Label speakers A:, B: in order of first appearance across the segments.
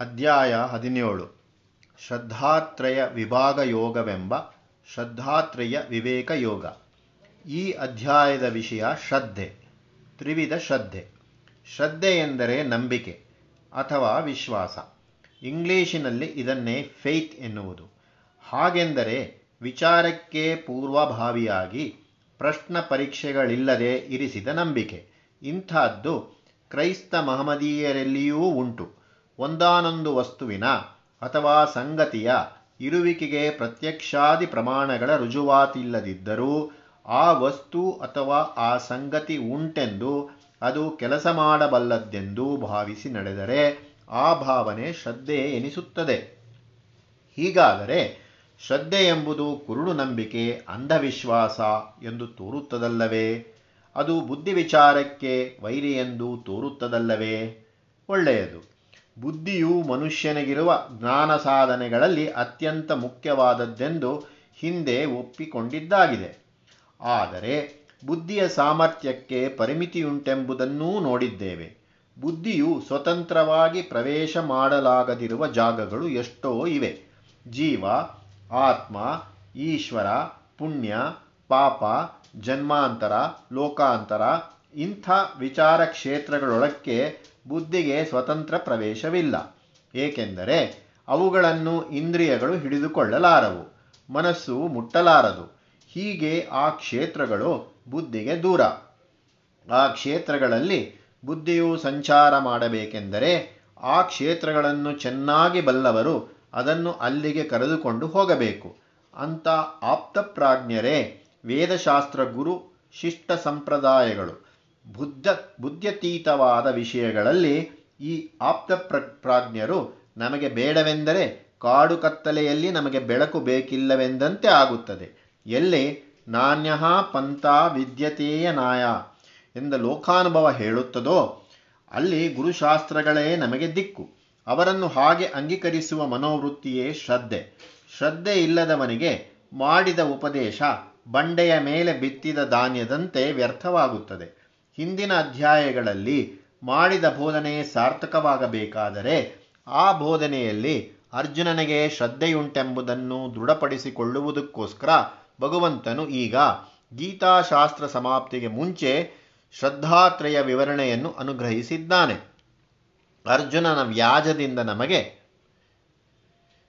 A: ಅಧ್ಯಾಯ ಹದಿನೇಳು. ಶ್ರದ್ಧಾತ್ರಯ ವಿಭಾಗ ಯೋಗವೆಂಬ ಶ್ರದ್ಧಾತ್ರಯ ವಿವೇಕ ಯೋಗ ಈ ಅಧ್ಯಾಯದ ವಿಷಯ ಶ್ರದ್ಧೆ, ತ್ರಿವಿಧ ಶ್ರದ್ಧೆ. ಶ್ರದ್ಧೆ ಎಂದರೆ ನಂಬಿಕೆ ಅಥವಾ ವಿಶ್ವಾಸ. ಇಂಗ್ಲಿಶಿನಲ್ಲಿ ಇದನ್ನೇ ಫೇತ್ ಎನ್ನುವುದು. ಹಾಗೆಂದರೆ ವಿಚಾರಕ್ಕೆ ಪೂರ್ವಭಾವಿಯಾಗಿ ಪ್ರಶ್ನ ಪರೀಕ್ಷೆಗಳಿಲ್ಲದೆ ಇರಿಸಿದ ನಂಬಿಕೆ. ಇಂಥದ್ದು ಕ್ರೈಸ್ತ ಮಹಮದೀಯರಲ್ಲಿಯೂ ಉಂಟು. ಒಂದಾನೊಂದು ವಸ್ತುವಿನ ಅಥವಾ ಸಂಗತಿಯ ಇರುವಿಕೆಗೆ ಪ್ರತ್ಯಕ್ಷಾದಿ ಪ್ರಮಾಣಗಳ ರುಜುವಾತಿಲ್ಲದಿದ್ದರೂ ಆ ವಸ್ತು ಅಥವಾ ಆ ಸಂಗತಿ ಉಂಟೆಂದು ಅದು ಕೆಲಸ ಮಾಡಬಲ್ಲದ್ದೆಂದು ಭಾವಿಸಿ ನಡೆದರೆ ಆ ಭಾವನೆ ಶ್ರದ್ಧೆ ಎನಿಸುತ್ತದೆ. ಹೀಗಾದರೆ ಶ್ರದ್ಧೆ ಎಂಬುದು ಕುರುಡು ನಂಬಿಕೆ, ಅಂಧವಿಶ್ವಾಸ ಎಂದು ತೋರುತ್ತದಲ್ಲವೇ? ಅದು ಬುದ್ಧಿ ವಿಚಾರಕ್ಕೆ ವೈರಿ ಎಂದು ತೋರುತ್ತದಲ್ಲವೇ? ಒಳ್ಳೆಯದು. ಬುದ್ಧಿಯು ಮನುಷ್ಯನಿಗಿರುವ ಜ್ಞಾನ ಸಾಧನೆಗಳಲ್ಲಿ ಅತ್ಯಂತ ಮುಖ್ಯವಾದದ್ದೆಂದು ಹಿಂದೆ ಒಪ್ಪಿಕೊಂಡಿದ್ದಾಗಿದೆ. ಆದರೆ, ಬುದ್ಧಿಯ ಸಾಮರ್ಥ್ಯಕ್ಕೆ ಪರಿಮಿತಿಯುಂಟೆಂಬುದನ್ನೂ ನೋಡಿದ್ದೇವೆ. ಬುದ್ಧಿಯು ಸ್ವತಂತ್ರವಾಗಿ ಪ್ರವೇಶ ಮಾಡಲಾಗದಿರುವ ಜಾಗಗಳು ಎಷ್ಟೋ ಇವೆ. ಜೀವ, ಆತ್ಮ, ಈಶ್ವರ, ಪುಣ್ಯ, ಪಾಪ, ಜನ್ಮಾಂತರ, ಲೋಕಾಂತರ ಇಂಥ ವಿಚಾರ ಕ್ಷೇತ್ರಗಳೊಳಕ್ಕೆ ಬುದ್ಧಿಗೆ ಸ್ವತಂತ್ರ ಪ್ರವೇಶವಿಲ್ಲ. ಏಕೆಂದರೆ ಅವುಗಳನ್ನು ಇಂದ್ರಿಯಗಳು ಹಿಡಿದುಕೊಳ್ಳಲಾರವು, ಮನಸ್ಸು ಮುಟ್ಟಲಾರದು. ಹೀಗೆ ಆ ಕ್ಷೇತ್ರಗಳು ಬುದ್ಧಿಗೆ ದೂರ. ಆ ಕ್ಷೇತ್ರಗಳಲ್ಲಿ ಬುದ್ಧಿಯು ಸಂಚಾರ ಮಾಡಬೇಕೆಂದರೆ ಆ ಕ್ಷೇತ್ರಗಳನ್ನು ಚೆನ್ನಾಗಿ ಬಲ್ಲವರು ಅದನ್ನು ಅಲ್ಲಿಗೆ ಕರೆದುಕೊಂಡು ಹೋಗಬೇಕು. ಅಂಥ ಆಪ್ತಪ್ರಾಜ್ಞರೇ ವೇದಶಾಸ್ತ್ರ ಗುರು ಶಿಷ್ಟ ಸಂಪ್ರದಾಯಗಳು. ಬುದ್ಧ ಬುದ್ಧ್ಯತೀತವಾದ ವಿಷಯಗಳಲ್ಲಿ ಈ ಆಪ್ತ ಪ್ರಾಜ್ಞರು ನಮಗೆ ಬೇಡವೆಂದರೆ ಕಾಡು ಕತ್ತಲೆಯಲ್ಲಿ ನಮಗೆ ಬೆಳಕು ಬೇಕಿಲ್ಲವೆಂದಂತೆ ಆಗುತ್ತದೆ. ಎಲ್ಲಿ? ನಾಣ್ಯ ಪಂಥ ವಿದ್ಯತೆಯ ನಾಯ ಎಂದ ಲೋಕಾನುಭವ ಹೇಳುತ್ತದೋ, ಅಲ್ಲಿ ಗುರುಶಾಸ್ತ್ರಗಳೇ ನಮಗೆ ದಿಕ್ಕು. ಅವರನ್ನು ಹಾಗೆ ಅಂಗೀಕರಿಸುವ ಮನೋವೃತ್ತಿಯೇ ಶ್ರದ್ಧೆ. ಶ್ರದ್ಧೆ ಇಲ್ಲದವನಿಗೆ ಮಾಡಿದ ಉಪದೇಶ ಬಂಡೆಯ ಮೇಲೆ ಬಿತ್ತಿದ ಧಾನ್ಯದಂತೆ ವ್ಯರ್ಥವಾಗುತ್ತದೆ. ಹಿಂದಿನ ಅಧ್ಯಾಯಗಳಲ್ಲಿ ಮಾಡಿದ ಬೋಧನೆ ಸಾರ್ಥಕವಾಗಬೇಕಾದರೆ ಆ ಬೋಧನೆಯಲ್ಲಿ ಅರ್ಜುನನಿಗೆ ಶ್ರದ್ಧೆಯುಂಟೆಂಬುದನ್ನು ದೃಢಪಡಿಸಿಕೊಳ್ಳುವುದಕ್ಕೋಸ್ಕರ ಭಗವಂತನು ಈಗ ಗೀತಾಶಾಸ್ತ್ರ ಸಮಾಪ್ತಿಗೆ ಮುಂಚೆ ಶ್ರದ್ಧಾತ್ರಯ ವಿವರಣೆಯನ್ನು ಅನುಗ್ರಹಿಸಿದ್ದಾನೆ. ಅರ್ಜುನನ ವ್ಯಾಜದಿಂದ ನಮಗೆ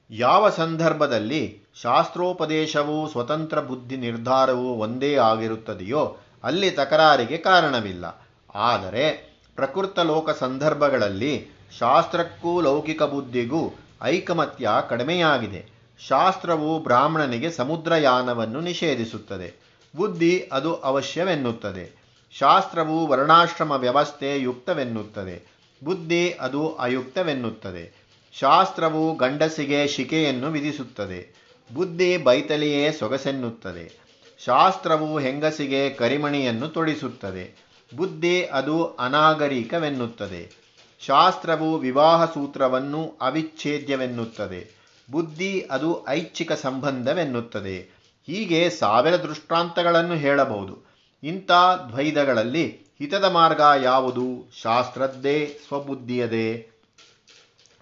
A: ಯಾವ ಸಂದರ್ಭದಲ್ಲಿ ಶಾಸ್ತ್ರೋಪದೇಶವೂ ಸ್ವತಂತ್ರ ಬುದ್ಧಿ ನಿರ್ಧಾರವೂ ಒಂದೇ ಆಗಿರುತ್ತದೆಯೋ ಅಲ್ಲಿ ತಕರಾರಿಗೆ ಕಾರಣವಿಲ್ಲ. ಆದರೆ ಪ್ರಕೃತ ಲೋಕ ಸಂದರ್ಭಗಳಲ್ಲಿ ಶಾಸ್ತ್ರಕ್ಕೂ ಲೌಕಿಕ ಬುದ್ಧಿಗೂ ಐಕಮತ್ಯ ಕಡಿಮೆಯಾಗಿದೆ. ಶಾಸ್ತ್ರವು ಬ್ರಾಹ್ಮಣನಿಗೆ ಸಮುದ್ರಯಾನವನ್ನು ನಿಷೇಧಿಸುತ್ತದೆ. ಬುದ್ಧಿ ಅದು ಅವಶ್ಯವೆನ್ನುತ್ತದೆ. ಶಾಸ್ತ್ರವು ವರ್ಣಾಶ್ರಮ ವ್ಯವಸ್ಥೆ ಯುಕ್ತವೆನ್ನುತ್ತದೆ. ಬುದ್ಧಿ ಅದು ಅಯುಕ್ತವೆನ್ನುತ್ತದೆ. ಶಾಸ್ತ್ರವು ಗಂಡಸಿಗೆ ಶಿಕೆಯನ್ನು ವಿಧಿಸುತ್ತದೆ. ಬುದ್ಧಿ ಬೈತಲಿಯೇ ಸೊಗಸೆನ್ನುತ್ತದೆ. ಶಾಸ್ತ್ರವು ಹೆಂಗಸಿಗೆ ಕರಿಮಣಿಯನ್ನು ತೊಡಿಸುತ್ತದೆ. ಬುದ್ಧಿ ಅದು ಅನಾಗರಿಕವೆನ್ನುತ್ತದೆ. ಶಾಸ್ತ್ರವು ವಿವಾಹ ಸೂತ್ರವನ್ನು ಅವಿಚ್ಛೇದ್ಯವೆನ್ನುತ್ತದೆ. ಬುದ್ಧಿ ಅದು ಐಚ್ಛಿಕ ಸಂಬಂಧವೆನ್ನುತ್ತದೆ. ಹೀಗೆ ಸಾವಿರ ದೃಷ್ಟಾಂತಗಳನ್ನು ಹೇಳಬಹುದು. ಇಂಥ ದ್ವೈದಗಳಲ್ಲಿ ಹಿತದ ಮಾರ್ಗ ಯಾವುದು? ಶಾಸ್ತ್ರದ್ದೇ, ಸ್ವಬುದ್ಧಿಯದೇ.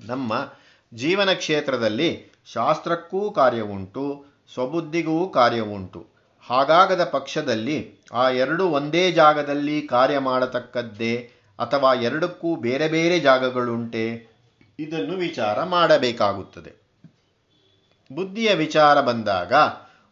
A: ನಮ್ಮ ಜೀವನ ಕ್ಷೇತ್ರದಲ್ಲಿ ಶಾಸ್ತ್ರಕ್ಕೂ ಕಾರ್ಯವುಂಟು, ಸ್ವಬುದ್ಧಿಗೂ ಕಾರ್ಯವುಂಟು. ಹಾಗಾಗದ ಪಕ್ಷದಲ್ಲಿ ಆ ಎರಡು ಒಂದೇ ಜಾಗದಲ್ಲಿ ಕಾರ್ಯ ಮಾಡತಕ್ಕದ್ದೇ ಅಥವಾ ಎರಡಕ್ಕೂ ಬೇರೆ ಬೇರೆ ಜಾಗಗಳುಂಟೆ, ಇದನ್ನು ವಿಚಾರ ಮಾಡಬೇಕಾಗುತ್ತದೆ. ಬುದ್ಧಿಯ ವಿಚಾರ ಬಂದಾಗ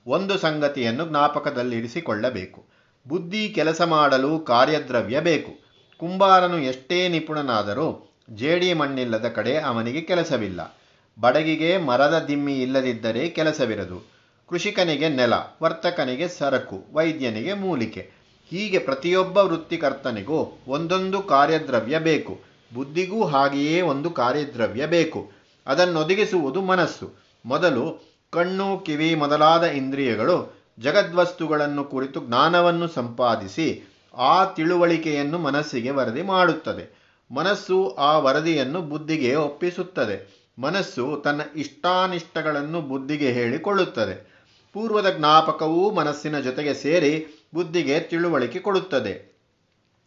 A: ಒಂದು ಸಂಗತಿಯನ್ನು ಜ್ಞಾಪಕದಲ್ಲಿರಿಸಿಕೊಳ್ಳಬೇಕು. ಬುದ್ಧಿ ಕೆಲಸ ಮಾಡಲು ಕಾರ್ಯದ್ರವ್ಯ ಬೇಕು. ಕುಂಬಾರನು ಎಷ್ಟೇ ನಿಪುಣನಾದರೂ ಜೇಡಿ ಮಣ್ಣಿಲ್ಲದ ಕಡೆ ಅವನಿಗೆ ಕೆಲಸವಿಲ್ಲ. ಬಡಗಿಗೆ ಮರದ ದಿಮ್ಮಿ ಇಲ್ಲದಿದ್ದರೆ ಕೆಲಸವಿರದು. ಕೃಷಿಕನಿಗೆ ನೆಲ, ವರ್ತಕನಿಗೆ ಸರಕು, ವೈದ್ಯನಿಗೆ ಮೂಲಿಕೆ. ಹೀಗೆ ಪ್ರತಿಯೊಬ್ಬ ವೃತ್ತಿಕರ್ತನಿಗೂ ಒಂದೊಂದು ಕಾರ್ಯದ್ರವ್ಯ ಬೇಕು. ಬುದ್ಧಿಗೂ ಹಾಗೆಯೇ ಒಂದು ಕಾರ್ಯದ್ರವ್ಯ ಬೇಕು. ಅದನ್ನೊದಗಿಸುವುದು ಮನಸ್ಸು. ಮೊದಲು ಕಣ್ಣು, ಕಿವಿ ಮೊದಲಾದ ಇಂದ್ರಿಯಗಳು ಜಗದ್ವಸ್ತುಗಳನ್ನು ಕುರಿತು ಜ್ಞಾನವನ್ನು ಸಂಪಾದಿಸಿ ಆ ತಿಳುವಳಿಕೆಯನ್ನು ಮನಸ್ಸಿಗೆ ವರದಿ ಮಾಡುತ್ತದೆ. ಮನಸ್ಸು ಆ ವರದಿಯನ್ನು ಬುದ್ಧಿಗೆ ಒಪ್ಪಿಸುತ್ತದೆ. ಮನಸ್ಸು ತನ್ನ ಇಷ್ಟಾನಿಷ್ಟಗಳನ್ನು ಬುದ್ಧಿಗೆ ಹೇಳಿಕೊಳ್ಳುತ್ತದೆ. ಪೂರ್ವದ ಜ್ಞಾಪಕವೂ ಮನಸ್ಸಿನ ಜೊತೆಗೆ ಸೇರಿ ಬುದ್ಧಿಗೆ ತಿಳುವಳಿಕೆ ಕೊಡುತ್ತದೆ.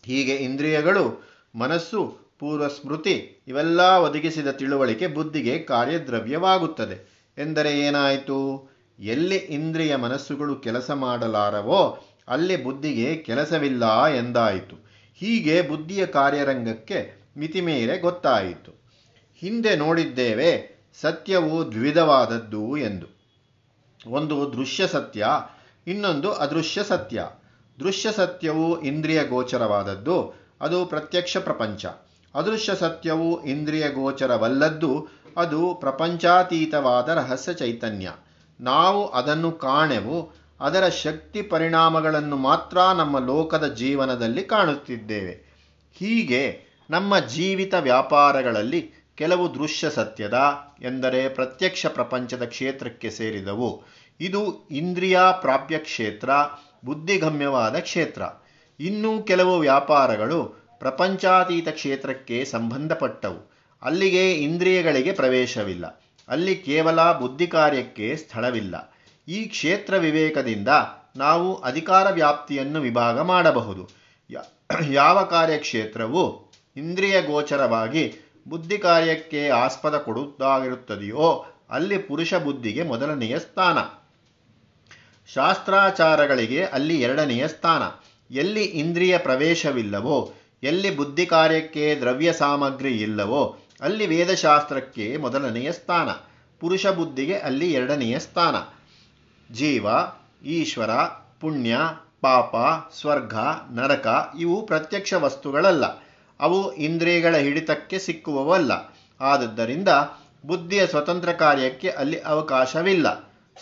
A: ಹೀಗೆ ಇಂದ್ರಿಯಗಳು, ಮನಸ್ಸು ಪೂರ್ವ ಸ್ಮೃತಿ ಇವೆಲ್ಲ ಒದಗಿಸಿದ ತಿಳುವಳಿಕೆ ಬುದ್ಧಿಗೆ ಕಾರ್ಯದ್ರವ್ಯವಾಗುತ್ತದೆ. ಎಂದರೆ ಏನಾಯಿತು? ಎಲ್ಲಿ ಇಂದ್ರಿಯ ಮನಸ್ಸುಗಳು ಕೆಲಸ ಮಾಡಲಾರವೋ ಅಲ್ಲಿ ಬುದ್ಧಿಗೆ ಕೆಲಸವಿಲ್ಲ ಎಂದಾಯಿತು. ಹೀಗೆ ಬುದ್ಧಿಯ ಕಾರ್ಯರಂಗಕ್ಕೆ ಮಿತಿಮೇರೆ ಗೊತ್ತಾಯಿತು. ಹಿಂದೆ ನೋಡಿದ್ದೇವೆ, ಸತ್ಯವು ದ್ವಿಧವಾದದ್ದು ಎಂದು. ಒಂದು ದೃಶ್ಯ ಸತ್ಯ, ಇನ್ನೊಂದು ಅದೃಶ್ಯ ಸತ್ಯ. ದೃಶ್ಯ ಸತ್ಯವು ಇಂದ್ರಿಯ ಗೋಚರವಾದದ್ದು, ಅದು ಪ್ರತ್ಯಕ್ಷ ಪ್ರಪಂಚ. ಅದೃಶ್ಯ ಸತ್ಯವು ಇಂದ್ರಿಯ ಗೋಚರವಲ್ಲದ್ದು, ಅದು ಪ್ರಪಂಚಾತೀತವಾದ ರಹಸ್ಯ ಚೈತನ್ಯ. ನಾವು ಅದನ್ನು ಕಾಣೆವು, ಅದರ ಶಕ್ತಿ ಪರಿಣಾಮಗಳನ್ನು ಮಾತ್ರ ನಮ್ಮ ಲೋಕದ ಜೀವನದಲ್ಲಿ ಕಾಣುತ್ತಿದ್ದೇವೆ. ಹೀಗೆ ನಮ್ಮ ಜೀವಿತ ವ್ಯಾಪಾರಗಳಲ್ಲಿ ಕೆಲವು ದೃಶ್ಯ ಸತ್ಯದ ಎಂದರೆ ಪ್ರತ್ಯಕ್ಷ ಪ್ರಪಂಚದ ಕ್ಷೇತ್ರಕ್ಕೆ ಸೇರಿದವು. ಇದು ಇಂದ್ರಿಯ ಪ್ರಾಪ್ಯ ಕ್ಷೇತ್ರ, ಬುದ್ಧಿಗಮ್ಯವಾದ ಕ್ಷೇತ್ರ. ಇನ್ನೂ ಕೆಲವು ವ್ಯಾಪಾರಗಳು ಪ್ರಪಂಚಾತೀತ ಕ್ಷೇತ್ರಕ್ಕೆ ಸಂಬಂಧಪಟ್ಟವು. ಅಲ್ಲಿಗೆ ಇಂದ್ರಿಯಗಳಿಗೆ ಪ್ರವೇಶವಿಲ್ಲ. ಅಲ್ಲಿ ಕೇವಲ ಬುದ್ಧಿ ಕಾರ್ಯಕ್ಕೆ ಸ್ಥಳವಿಲ್ಲ. ಈ ಕ್ಷೇತ್ರ ವಿವೇಕದಿಂದ ನಾವು ಅಧಿಕಾರ ವ್ಯಾಪ್ತಿಯನ್ನು ವಿಭಾಗ ಮಾಡಬಹುದು. ಯಾವ ಕಾರ್ಯಕ್ಷೇತ್ರವು ಇಂದ್ರಿಯ ಗೋಚರವಾಗಿ ಬುದ್ಧಿ ಕಾರ್ಯಕ್ಕೆ ಆಸ್ಪದ ಕೊಡುತ್ತಾಗಿರುತ್ತದೆಯೋ ಅಲ್ಲಿ ಪುರುಷ ಬುದ್ಧಿಗೆ ಮೊದಲನೆಯ ಸ್ಥಾನ. ಶಾಸ್ತ್ರಾಚಾರಗಳಿಗೆ ಅಲ್ಲಿ ಎರಡನೆಯ ಸ್ಥಾನ. ಎಲ್ಲಿ ಇಂದ್ರಿಯ ಪ್ರವೇಶವಿಲ್ಲವೋ, ಎಲ್ಲಿ ಬುದ್ಧಿ ಕಾರ್ಯಕ್ಕೆ ದ್ರವ್ಯ ಸಾಮಗ್ರಿ ಇಲ್ಲವೋ, ಅಲ್ಲಿ ವೇದಶಾಸ್ತ್ರಕ್ಕೆ ಮೊದಲನೆಯ ಸ್ಥಾನ. ಪುರುಷ ಬುದ್ಧಿಗೆ ಅಲ್ಲಿ ಎರಡನೆಯ ಸ್ಥಾನ. ಜೀವ, ಈಶ್ವರ, ಪುಣ್ಯ, ಪಾಪ, ಸ್ವರ್ಗ, ನರಕ ಇವು ಪ್ರತ್ಯಕ್ಷ ವಸ್ತುಗಳಲ್ಲ. ಅವು ಇಂದ್ರಿಯಗಳ ಹಿಡಿತಕ್ಕೆ ಸಿಕ್ಕುವವಲ್ಲ. ಆದದ್ದರಿಂದ ಬುದ್ಧಿಯ ಸ್ವತಂತ್ರ ಕಾರ್ಯಕ್ಕೆ ಅಲ್ಲಿ ಅವಕಾಶವಿಲ್ಲ.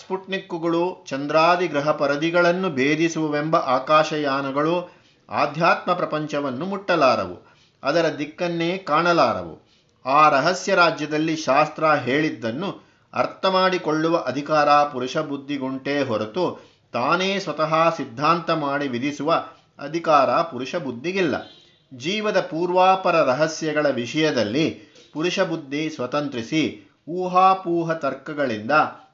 A: ಸ್ಪುಟ್ನಿಕ್ಕುಗಳು ಚಂದ್ರಾದಿ ಗ್ರಹ ಪರದಿಗಳನ್ನು ಭೇದಿಸುವವೆಂಬ ಆಕಾಶಯಾನಗಳು ಆಧ್ಯಾತ್ಮ ಪ್ರಪಂಚವನ್ನು ಮುಟ್ಟಲಾರವು, ಅದರ ದಿಕ್ಕನ್ನೇ ಕಾಣಲಾರವು. ಆ ರಹಸ್ಯ ರಾಜ್ಯದಲ್ಲಿ ಶಾಸ್ತ್ರ ಹೇಳಿದ್ದನ್ನು ಅರ್ಥ ಮಾಡಿಕೊಳ್ಳುವ ಅಧಿಕಾರ ಪುರುಷ ಬುದ್ಧಿಗುಂಟೇ ಹೊರತು ತಾನೇ ಸ್ವತಃ ಸಿದ್ಧಾಂತ ಮಾಡಿ ವಿಧಿಸುವ ಅಧಿಕಾರ ಪುರುಷ ಬುದ್ಧಿಗಿಲ್ಲ. ಜೀವದ ಪೂರ್ವಾಪರ ರಹಸ್ಯಗಳ ವಿಷಯದಲ್ಲಿ ಪುರುಷ ಬುದ್ಧಿ ಸ್ವತಂತ್ರಿಸಿ ಊಹಾಪೂಹ ತರ್ಕಗಳಿಂದ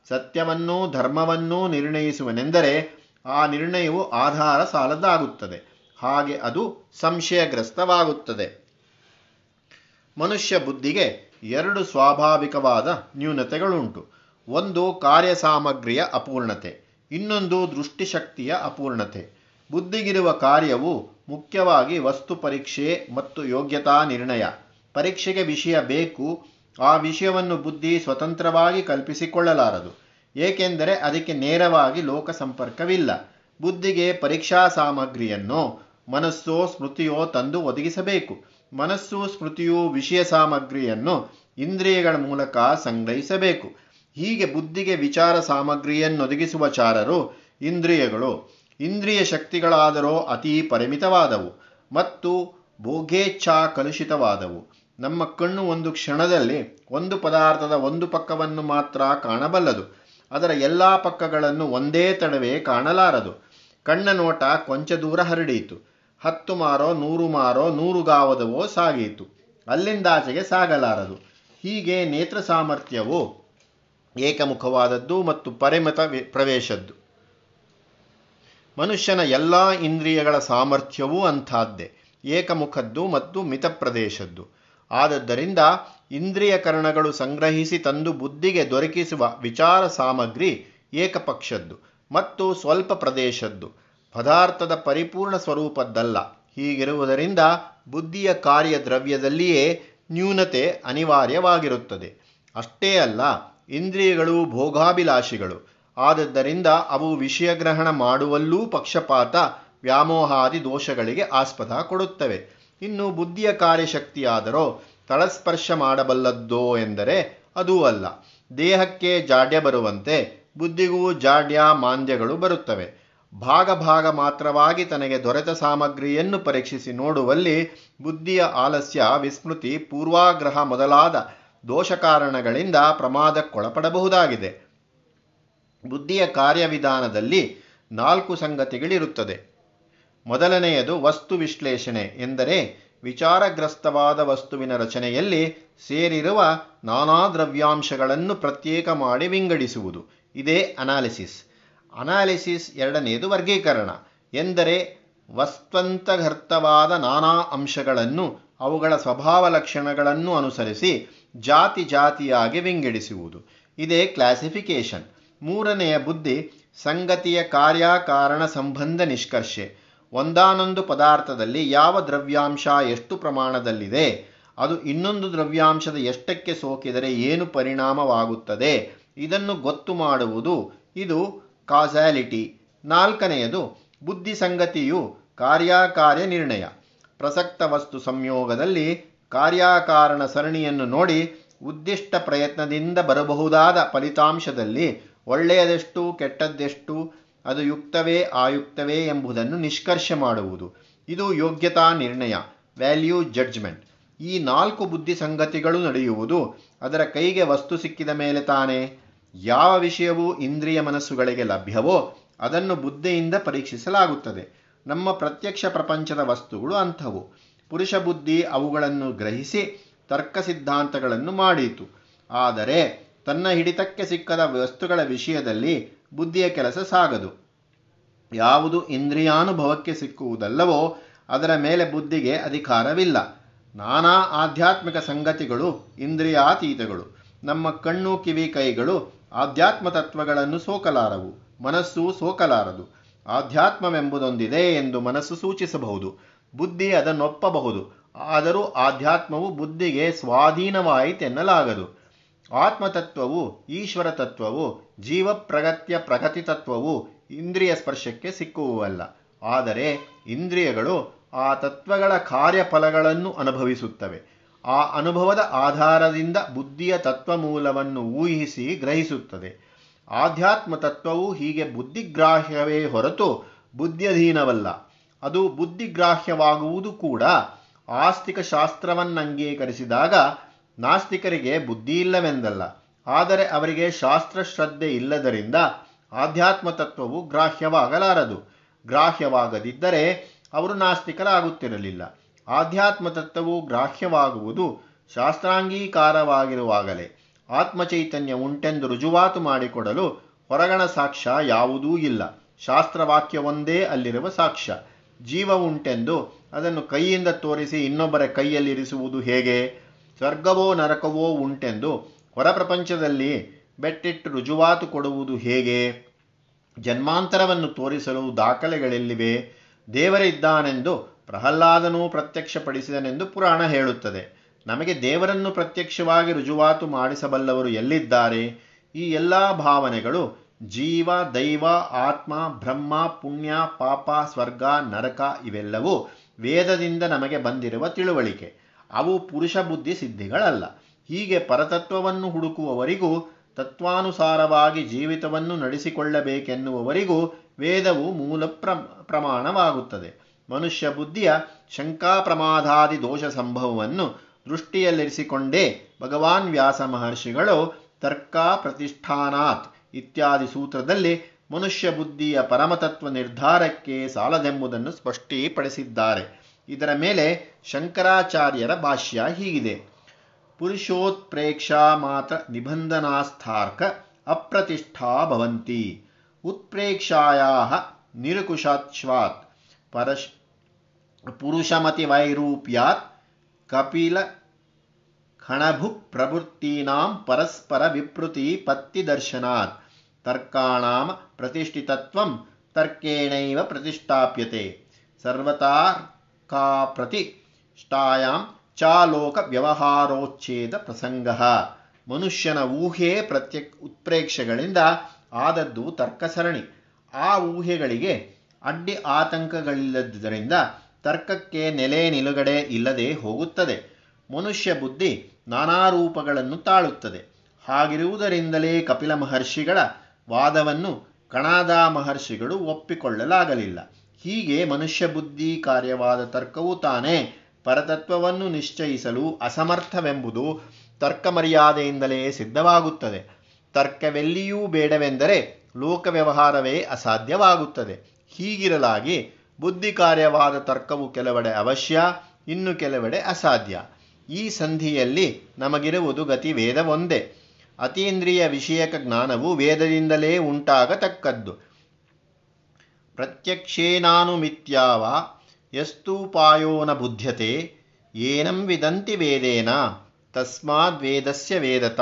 A: ಸತ್ಯವನ್ನೂ ಧರ್ಮವನ್ನೂ ನಿರ್ಣಯಿಸುವನೆಂದರೆ ಆ ನಿರ್ಣಯವು ಆಧಾರ ಸಾಲದಾಗುತ್ತದೆ ಹಾಗೆ ಅದು ಸಂಶಯಗ್ರಸ್ತವಾಗುತ್ತದೆ. ಮನುಷ್ಯ ಬುದ್ಧಿಗೆ ಎರಡು ಸ್ವಾಭಾವಿಕವಾದ ನ್ಯೂನತೆಗಳುಂಟು. ಒಂದು ಕಾರ್ಯ ಸಾಮಗ್ರಿಯ ಅಪೂರ್ಣತೆ, ಇನ್ನೊಂದು ದೃಷ್ಟಿಶಕ್ತಿಯ ಅಪೂರ್ಣತೆ. ಬುದ್ಧಿಗಿರುವ ಕಾರ್ಯವು ಮುಖ್ಯವಾಗಿ ವಸ್ತು ಪರೀಕ್ಷೆ ಮತ್ತು ಯೋಗ್ಯತಾ ನಿರ್ಣಯ. ಪರೀಕ್ಷೆಗೆ ವಿಷಯ ಬೇಕು, ಆ ವಿಷಯವನ್ನು ಬುದ್ಧಿ ಸ್ವತಂತ್ರವಾಗಿ ಕಲ್ಪಿಸಿಕೊಳ್ಳಲಾರದು. ಏಕೆಂದರೆ ಅದಕ್ಕೆ ನೇರವಾಗಿ ಲೋಕ ಸಂಪರ್ಕವಿಲ್ಲ ಬುದ್ಧಿಗೆ ಪರೀಕ್ಷಾ ಸಾಮಗ್ರಿಯನ್ನು, ಮನಸ್ಸೋ ಸ್ಮೃತಿಯೋ ತಂದು ಒದಗಿಸಬೇಕು. ಮನಸ್ಸು ಸ್ಮೃತಿಯು ವಿಷಯ ಸಾಮಗ್ರಿಯನ್ನು ಇಂದ್ರಿಯಗಳ ಮೂಲಕ ಸಂಗ್ರಹಿಸಬೇಕು. ಹೀಗೆ ಬುದ್ಧಿಗೆ ವಿಚಾರ ಸಾಮಗ್ರಿಯನ್ನೊದಗಿಸುವ ಚಾರರು ಇಂದ್ರಿಯಗಳು. ಇಂದ್ರಿಯ ಶಕ್ತಿಗಳಾದರೋ ಅತಿ ಪರಿಮಿತವಾದವು ಮತ್ತು ಭೋಗೇಚ್ಛಾ ಕಲುಷಿತವಾದವು. ನಮ್ಮ ಕಣ್ಣು ಒಂದು ಕ್ಷಣದಲ್ಲಿ ಒಂದು ಪದಾರ್ಥದ ಒಂದು ಪಕ್ಕವನ್ನು ಮಾತ್ರ ಕಾಣಬಲ್ಲದು. ಅದರ ಎಲ್ಲ ಪಕ್ಕಗಳನ್ನು ಒಂದೇ ತಡವೇ ಕಾಣಲಾರದು. ಕಣ್ಣ ನೋಟ ಕೊಂಚ ದೂರ ಹರಡಿಯಿತು. ಹತ್ತು ಮಾರೋ, ನೂರು ಮಾರೋ, ನೂರು ಗಾವದವೋ ಸಾಗೀತು ಅಲ್ಲಿಂದಾಚೆಗೆ ಸಾಗಲಾರದು. ಹೀಗೆ ನೇತ್ರ ಸಾಮರ್ಥ್ಯವು ಏಕಮುಖವಾದದ್ದು ಮತ್ತು ಪರಿಮಿತ ಪ್ರವೇಶದ್ದು. ಮನುಷ್ಯನ ಎಲ್ಲ ಇಂದ್ರಿಯಗಳ ಸಾಮರ್ಥ್ಯವೂ ಅಂಥದ್ದೇ. ಏಕಮುಖದ್ದು ಮತ್ತು ಮಿತ ಪ್ರದೇಶದ್ದು ಆದದ್ದರಿಂದ ಇಂದ್ರಿಯಕರಣಗಳು ಸಂಗ್ರಹಿಸಿ ತಂದು ಬುದ್ಧಿಗೆ ದೊರಕಿಸುವ ವಿಚಾರ ಸಾಮಗ್ರಿ ಏಕಪಕ್ಷದ್ದು ಮತ್ತು ಸ್ವಲ್ಪ ಪ್ರದೇಶದ್ದು. ಪದಾರ್ಥದ ಪರಿಪೂರ್ಣ ಸ್ವರೂಪದ್ದಲ್ಲ. ಹೀಗಿರುವುದರಿಂದ ಬುದ್ಧಿಯ ಕಾರ್ಯ ದ್ರವ್ಯದಲ್ಲಿಯೇ ನ್ಯೂನತೆ ಅನಿವಾರ್ಯವಾಗಿರುತ್ತದೆ. ಅಷ್ಟೇ ಅಲ್ಲ, ಇಂದ್ರಿಯಗಳು ಭೋಗಾಭಿಲಾಷಿಗಳು. ಆದದ್ದರಿಂದ ಅವು ವಿಷಯಗ್ರಹಣ ಮಾಡುವಲ್ಲೂ ಪಕ್ಷಪಾತ, ವ್ಯಾಮೋಹಾದಿ ದೋಷಗಳಿಗೆ ಆಸ್ಪದ ಕೊಡುತ್ತವೆ. ಇನ್ನು ಬುದ್ಧಿಯ ಕಾರ್ಯಶಕ್ತಿಯಾದರೋ ತಳಸ್ಪರ್ಶ ಮಾಡಬಲ್ಲದ್ದೋ ಎಂದರೆ ಅದೂ ಅಲ್ಲ. ದೇಹಕ್ಕೆ ಜಾಡ್ಯ ಬರುವಂತೆ ಬುದ್ಧಿಗೂ ಜಾಡ್ಯ ಮಾಂದ್ಯಗಳು ಬರುತ್ತವೆ. ಭಾಗ ಭಾಗ ಮಾತ್ರವಾಗಿ ತನಗೆ ದೊರೆತ ಸಾಮಗ್ರಿಯನ್ನು ಪರೀಕ್ಷಿಸಿ ನೋಡುವಲ್ಲಿ ಬುದ್ಧಿಯ ಆಲಸ್ಯ, ವಿಸ್ಮೃತಿ, ಪೂರ್ವಾಗ್ರಹ ಮೊದಲಾದ ದೋಷ ಕಾರಣಗಳಿಂದ ಪ್ರಮಾದಕ್ಕೊಳಪಡಬಹುದಾಗಿದೆ. ಬುದ್ಧಿಯ ಕಾರ್ಯವಿಧಾನದಲ್ಲಿ ನಾಲ್ಕು ಸಂಗತಿಗಳಿರುತ್ತದೆ. ಮೊದಲನೆಯದು ವಸ್ತು ವಿಶ್ಲೇಷಣೆ ಎಂದರೆ ವಿಚಾರಗ್ರಸ್ತವಾದ ವಸ್ತುವಿನ ರಚನೆಯಲ್ಲಿ ಸೇರಿರುವ ನಾನಾ ದ್ರವ್ಯಾಂಶಗಳನ್ನು ಪ್ರತ್ಯೇಕ ಮಾಡಿ ವಿಂಗಡಿಸುವುದು. ಇದೇ ಅನಾಲಿಸಿಸ್. ಅನಾಲಿಸಿಸ್ ಎರಡನೆಯದು ವರ್ಗೀಕರಣ ಎಂದರೆ ವಸ್ತಂತಘರ್ತವಾದ ನಾನಾ ಅಂಶಗಳನ್ನು ಅವುಗಳ ಸ್ವಭಾವ ಲಕ್ಷಣಗಳನ್ನು ಅನುಸರಿಸಿ ಜಾತಿ ಜಾತಿಯಾಗಿ ವಿಂಗಡಿಸುವುದು. ಇದೇ ಕ್ಲಾಸಿಫಿಕೇಶನ್ ಮೂರನೆಯ ಬುದ್ಧಿ ಸಂಗತಿಯ ಕಾರ್ಯಕಾರಣ ಸಂಬಂಧ ನಿಷ್ಕರ್ಷೆ. ಒಂದಾನೊಂದು ಪದಾರ್ಥದಲ್ಲಿ ಯಾವ ದ್ರವ್ಯಾಂಶ ಎಷ್ಟು ಪ್ರಮಾಣದಲ್ಲಿದೆ, ಅದು ಇನ್ನೊಂದು ದ್ರವ್ಯಾಂಶದ ಎಷ್ಟಕ್ಕೆ ಸೋಕಿದರೆ ಏನು ಪರಿಣಾಮವಾಗುತ್ತದೆ, ಇದನ್ನು ಗೊತ್ತು ಮಾಡುವುದು ಇದು ಕಾಸಾಲಿಟಿ. ನಾಲ್ಕನೆಯದು, ಬುದ್ಧಿ ಸಂಗತಿಯು ಕಾರ್ಯಕಾರ್ಯ ನಿರ್ಣಯ. ಪ್ರಸಕ್ತ ವಸ್ತು ಸಂಯೋಗದಲ್ಲಿ ಕಾರ್ಯಕಾರಣ ಸರಣಿಯನ್ನು ನೋಡಿ ಉದ್ದಿಷ್ಟ ಪ್ರಯತ್ನದಿಂದ ಬರಬಹುದಾದ ಫಲಿತಾಂಶದಲ್ಲಿ ಒಳ್ಳೆಯದೆಷ್ಟು, ಕೆಟ್ಟದ್ದೆಷ್ಟು, ಅದು ಯುಕ್ತವೇ, ಆಯುಕ್ತವೇ ಎಂಬುದನ್ನು ನಿಷ್ಕರ್ಷ ಮಾಡುವುದು. ಇದು ಯೋಗ್ಯತಾ ನಿರ್ಣಯ ವ್ಯಾಲ್ಯೂ ಜಡ್ಜ್ಮೆಂಟ್ ಈ ನಾಲ್ಕು ಬುದ್ಧಿ ಸಂಗತಿಗಳು ನಡೆಯುವುದು ಅದರ ಕೈಗೆ ವಸ್ತು ಸಿಕ್ಕಿದ ಮೇಲೆ ತಾನೇ. ಯಾವ ವಿಷಯವು ಇಂದ್ರಿಯ ಮನಸ್ಸುಗಳಿಗೆ ಲಭ್ಯವೋ ಅದನ್ನು ಬುದ್ಧಿಯಿಂದ ಪರೀಕ್ಷಿಸಲಾಗುತ್ತದೆ. ನಮ್ಮ ಪ್ರತ್ಯಕ್ಷ ಪ್ರಪಂಚದ ವಸ್ತುಗಳು ಅಂಥವು. ಪುರುಷ ಬುದ್ಧಿ ಅವುಗಳನ್ನು ಗ್ರಹಿಸಿ ತರ್ಕ ಸಿದ್ಧಾಂತಗಳನ್ನು ಮಾಡಿತು. ಆದರೆ ತನ್ನ ಹಿಡಿತಕ್ಕೆ ಸಿಕ್ಕದ ವಸ್ತುಗಳ ವಿಷಯದಲ್ಲಿ ಬುದ್ಧಿಯ ಕೆಲಸ ಸಾಗದು. ಯಾವುದು ಇಂದ್ರಿಯಾನುಭವಕ್ಕೆ ಸಿಕ್ಕುವುದಲ್ಲವೋ ಅದರ ಮೇಲೆ ಬುದ್ಧಿಗೆ ಅಧಿಕಾರವಿಲ್ಲ. ನಾನಾ ಆಧ್ಯಾತ್ಮಿಕ ಸಂಗತಿಗಳು, ಇಂದ್ರಿಯಾತೀತಗಳು, ನಮ್ಮ ಕಣ್ಣು, ಕಿವಿ, ಕೈಗಳು ಆಧ್ಯಾತ್ಮ ತತ್ವಗಳನ್ನು ಸೋಕಲಾರವು, ಮನಸ್ಸು ಸೋಕಲಾರದು. ಆಧ್ಯಾತ್ಮವೆಂಬುದೊಂದಿದೆ ಎಂದು ಮನಸ್ಸು ಸೂಚಿಸಬಹುದು, ಬುದ್ಧಿ ಅದನ್ನೊಪ್ಪಬಹುದು, ಆದರೂ ಆಧ್ಯಾತ್ಮವು ಬುದ್ಧಿಗೆ ಸ್ವಾಧೀನವಾಯಿತೆನ್ನಲಾಗದು. ಆತ್ಮತತ್ವವು, ಈಶ್ವರ ತತ್ವವು ಜೀವ ಪ್ರಗತ್ಯ ಪ್ರಗತಿ ತತ್ವವು ಇಂದ್ರಿಯ ಸ್ಪರ್ಶಕ್ಕೆ ಸಿಕ್ಕುವಲ್ಲ ಆದರೆ ಇಂದ್ರಿಯಗಳು ಆ ತತ್ವಗಳ ಕಾರ್ಯಫಲಗಳನ್ನು ಅನುಭವಿಸುತ್ತವೆ. ಆ ಅನುಭವದ ಆಧಾರದಿಂದ ಬುದ್ಧಿಯ ತತ್ವ ಮೂಲವನ್ನು ಊಹಿಸಿ ಗ್ರಹಿಸುತ್ತದೆ. ಆಧ್ಯಾತ್ಮ ತತ್ವವು ಹೀಗೆ ಬುದ್ಧಿಗ್ರಾಹ್ಯವೇ ಹೊರತು ಬುದ್ಧಿಯಧೀನವಲ್ಲ. ಅದು ಬುದ್ಧಿಗ್ರಾಹ್ಯವಾಗುವುದು ಕೂಡ ಆಸ್ತಿಕ ಶಾಸ್ತ್ರವನ್ನಂಗೀಕರಿಸಿದಾಗ ನಾಸ್ತಿಕರಿಗೆ ಬುದ್ಧಿ ಇಲ್ಲವೆಂದಲ್ಲ, ಆದರೆ ಅವರಿಗೆ ಶಾಸ್ತ್ರ ಶ್ರದ್ಧೆ ಇಲ್ಲದರಿಂದ ಆಧ್ಯಾತ್ಮ ತತ್ವವು ಗ್ರಾಹ್ಯವಾಗಲಾರದು. ಗ್ರಾಹ್ಯವಾಗದಿದ್ದರೆ ಅವರು ನಾಸ್ತಿಕರಾಗುತ್ತಿರಲಿಲ್ಲ. ಆಧ್ಯಾತ್ಮ ತತ್ವವು ಗ್ರಾಹ್ಯವಾಗುವುದು ಶಾಸ್ತ್ರಾಂಗೀಕಾರವಾಗಿರುವಾಗಲೇ. ಆತ್ಮಚೈತನ್ಯ ಉಂಟೆಂದು ರುಜುವಾತು ಮಾಡಿಕೊಡಲು ಹೊರಗಣ ಸಾಕ್ಷ್ಯ ಯಾವುದೂ ಇಲ್ಲ. ಶಾಸ್ತ್ರವಾಕ್ಯವೊಂದೇ ಅಲ್ಲಿರುವ ಸಾಕ್ಷ್ಯ. ಜೀವ ಉಂಟೆಂದು ಅದನ್ನು ಕೈಯಿಂದ ತೋರಿಸಿ ಇನ್ನೊಬ್ಬರ ಕೈಯಲ್ಲಿರಿಸುವುದು ಹೇಗೆ? ಸ್ವರ್ಗವೋ ನರಕವೋ ಉಂಟೆಂದು ಹೊರ ಪ್ರಪಂಚದಲ್ಲಿ ಬೆಟ್ಟಿಟ್ಟು ರುಜುವಾತು ಕೊಡುವುದು ಹೇಗೆ? ಜನ್ಮಾಂತರವನ್ನು ತೋರಿಸಲು ದಾಖಲೆಗಳೆಲ್ಲಿವೆ. ದೇವರಿದ್ದಾನೆಂದು ಪ್ರಹ್ಲಾದನೂ ಪ್ರತ್ಯಕ್ಷಪಡಿಸಿದನೆಂದು ಪುರಾಣ ಹೇಳುತ್ತದೆ. ನಮಗೆ ದೇವರನ್ನು ಪ್ರತ್ಯಕ್ಷವಾಗಿ ರುಜುವಾತು ಮಾಡಿಸಬಲ್ಲವರು ಎಲ್ಲಿದ್ದಾರೆ? ಈ ಎಲ್ಲ ಭಾವನೆಗಳು ಜೀವ, ದೈವ, ಆತ್ಮ, ಬ್ರಹ್ಮ, ಪುಣ್ಯ, ಪಾಪ, ಸ್ವರ್ಗ, ನರಕ ಇವೆಲ್ಲವೂ ವೇದದಿಂದ ನಮಗೆ ಬಂದಿರುವ ತಿಳುವಳಿಕೆ. ಅವು ಪುರುಷ ಬುದ್ಧಿ ಸಿದ್ಧಿಗಳಲ್ಲ. ಹೀಗೆ ಪರತತ್ವವನ್ನು ಹುಡುಕುವವರಿಗೂ, ತತ್ವಾನುಸಾರವಾಗಿ ಜೀವಿತವನ್ನು ನಡೆಸಿಕೊಳ್ಳಬೇಕೆನ್ನುವವರಿಗೂ ವೇದವು ಮೂಲ ಪ್ರ, ಪ್ರಮಾಣವಾಗುತ್ತದೆ. ಮನುಷ್ಯ ಬುದ್ಧಿಯ ಶಂಕಾ ಪ್ರಮಾದಾದಿ ದೋಷ ಸಂಭವವನ್ನು ದೃಷ್ಟಿಯಲ್ಲಿರಿಸಿಕೊಂಡೇ ಭಗವಾನ್ ವ್ಯಾಸ ಮಹರ್ಷಿಗಳು ತರ್ಕ ಪ್ರತಿಷ್ಠಾನಾತ್ ಇತ್ಯಾದಿ ಸೂತ್ರದಲ್ಲಿ ಮನುಷ್ಯ ಬುದ್ಧಿಯ ಪರಮತತ್ವ ನಿರ್ಧಾರಕ್ಕೆ ಸಾಲದೆಂಬುದನ್ನು ಸ್ಪಷ್ಟೀಪಡಿಸಿದ್ದಾರೆ. ಇದರ ಮೇಲೆ ಶಂಕರಾಚಾರ್ಯರ ಭಾಷ್ಯ ಹೀಗಿದೆ. ಪುರುಷೋತ್ಪ್ರೇಕ್ಷಾ ಮಾತ್ರ ನಿಬಂಧನಾಸ್ಥಾರ್ಕ ಅಪ್ರತಿಷ್ಠಾ ಭವಂತಿ. ಉತ್ಪ್ರೇಕ್ಷಾಯಾ ನಿರುಕುಶಾಚ್ವಾತ್. ಪರಶ್ ಪುರುಷಮತಿವೈರೂಪ್ಯಾತ್ ಕಪಿಲ ಖಣಭು ಪ್ರವೃತ್ತೀನಾಂ ಪರಸ್ಪರ ವಿಪೃತಿ ಪತ್ತಿ ದರ್ಶನಾತ್ ತರ್ಕಾಣಾಂ ಪ್ರತಿಷ್ಠಿತತ್ವಂ ತರ್ಕೇಣೈವ ಪ್ರತಿಷ್ಠಾಪ್ಯತೆ. ಸರ್ವತಾರ್ಕಾ ಪ್ರತಿಷ್ಠಾಯಾಂ ಚಾಲೋಕ ವ್ಯವಹಾರೋಚ್ಛೇದ ಪ್ರಸಂಗ. ಮನುಷ್ಯನ ಊಹೆ ಪ್ರತ್ಯ ಉತ್ಪ್ರೇಕ್ಷೆಗಳಿಂದ ಆದದ್ದು ತರ್ಕಸರಣಿ. ಆ ಊಹೆಗಳಿಗೆ ಅಡ್ಡಿ ಆತಂಕಗಳಿಲ್ಲದ್ದರಿಂದ ತರ್ಕಕ್ಕೆ ನೆಲೆ ನಿಲುಗಡೆ ಇಲ್ಲದೆ ಹೋಗುತ್ತದೆ. ಮನುಷ್ಯ ಬುದ್ಧಿ ನಾನಾ ರೂಪಗಳನ್ನು ತಾಳುತ್ತದೆ. ಹಾಗಿರುವುದರಿಂದಲೇ ಕಪಿಲ ಮಹರ್ಷಿಗಳ ವಾದವನ್ನು ಕಣಾದ ಮಹರ್ಷಿಗಳು ಒಪ್ಪಿಕೊಳ್ಳಲಾಗಲಿಲ್ಲ. ಹೀಗೆ ಮನುಷ್ಯ ಬುದ್ಧಿ ಕಾರ್ಯವಾದ ತರ್ಕವು ತಾನೇ ಪರತತ್ವವನ್ನು ನಿಶ್ಚಯಿಸಲು ಅಸಮರ್ಥವೆಂಬುದು ತರ್ಕ ಮರ್ಯಾದೆಯಿಂದಲೇ ಸಿದ್ಧವಾಗುತ್ತದೆ. ತರ್ಕವೆಲ್ಲಿಯೂ ಬೇಡವೆಂದರೆ ಲೋಕ ವ್ಯವಹಾರವೇ ಅಸಾಧ್ಯವಾಗುತ್ತದೆ. ಹೀಗಿರಲಾಗಿ ಬುದ್ಧಿ ಕಾರ್ಯವಾದ ತರ್ಕವು ಕೆಲವೆಡೆ ಅವಶ್ಯ, ಇನ್ನು ಕೆಲವೆಡೆ ಅಸಾಧ್ಯ. ಈ ಸಂಧಿಯಲ್ಲಿ ನಮಗಿರುವುದು ಗತಿ ವೇದವೊಂದೇ ಅತೀಂದ್ರಿಯ ವಿಷಯಕ ಜ್ಞಾನವು ವೇದದಿಂದಲೇ ಉಂಟಾಗತಕ್ಕದ್ದು. ಪ್ರತ್ಯಕ್ಷೇನಾನುಮಿತ್ಯಾವ ಯಸ್ತೂಪಾಯೋ ನ ಬುಧ್ಯತೆ ಏನಂ ವಿದಂತಿ ವೇದೇನ, ತಸ್ಮಾದ್ ವೇದಸ್ಯ ವೇದತ,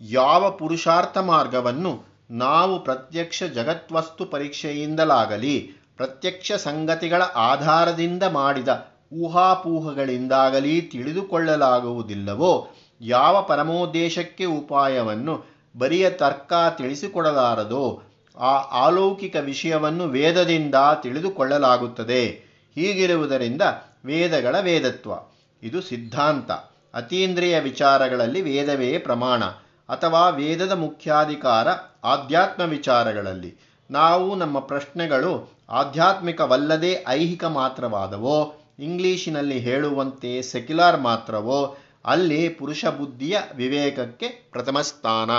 A: ಯಾವ ಪುರುಷಾರ್ಥ ಮಾರ್ಗವನ್ನು ನಾವು ಪ್ರತ್ಯಕ್ಷ ಜಗತ್ವಸ್ತು ಪರೀಕ್ಷೆಯಿಂದಲಾಗಲಿ, ಪ್ರತ್ಯಕ್ಷ ಸಂಗತಿಗಳ ಆಧಾರದಿಂದ ಮಾಡಿದ ಊಹಾಪೂಹಗಳಿಂದಾಗಲಿ ತಿಳಿದುಕೊಳ್ಳಲಾಗುವುದಿಲ್ಲವೋ, ಯಾವ ಪರಮೋದ್ದೇಶಕ್ಕೆ ಉಪಾಯವನ್ನು ಬರಿಯ ತರ್ಕ ತಿಳಿಸಿಕೊಡಲಾರದೋ ಆ ಅಲೌಕಿಕ ವಿಷಯವನ್ನು ವೇದದಿಂದ ತಿಳಿದುಕೊಳ್ಳಲಾಗುತ್ತದೆ. ಹೀಗಿರುವುದರಿಂದ ವೇದಗಳ ವೇದತ್ವ. ಇದು ಸಿದ್ಧಾಂತ. ಅತೀಂದ್ರಿಯ ವಿಚಾರಗಳಲ್ಲಿ ವೇದವೇ ಪ್ರಮಾಣ. ಅಥವಾ ವೇದದ ಮುಖ್ಯಾಧಿಕಾರ ಆಧ್ಯಾತ್ಮ ವಿಚಾರಗಳಲ್ಲಿ. ನಾವು ನಮ್ಮ ಪ್ರಶ್ನೆಗಳು ಆಧ್ಯಾತ್ಮಿಕವಲ್ಲದೆ ಐಹಿಕ ಮಾತ್ರವಾದವೋ ಇಂಗ್ಲಿಶಿನಲ್ಲಿ ಹೇಳುವಂತೆ ಸೆಕ್ಯುಲಾರ್ ಮಾತ್ರವೋ, ಅಲ್ಲಿ ಪುರುಷ ಬುದ್ಧಿಯ ವಿವೇಕಕ್ಕೆ ಪ್ರಥಮ ಸ್ಥಾನ.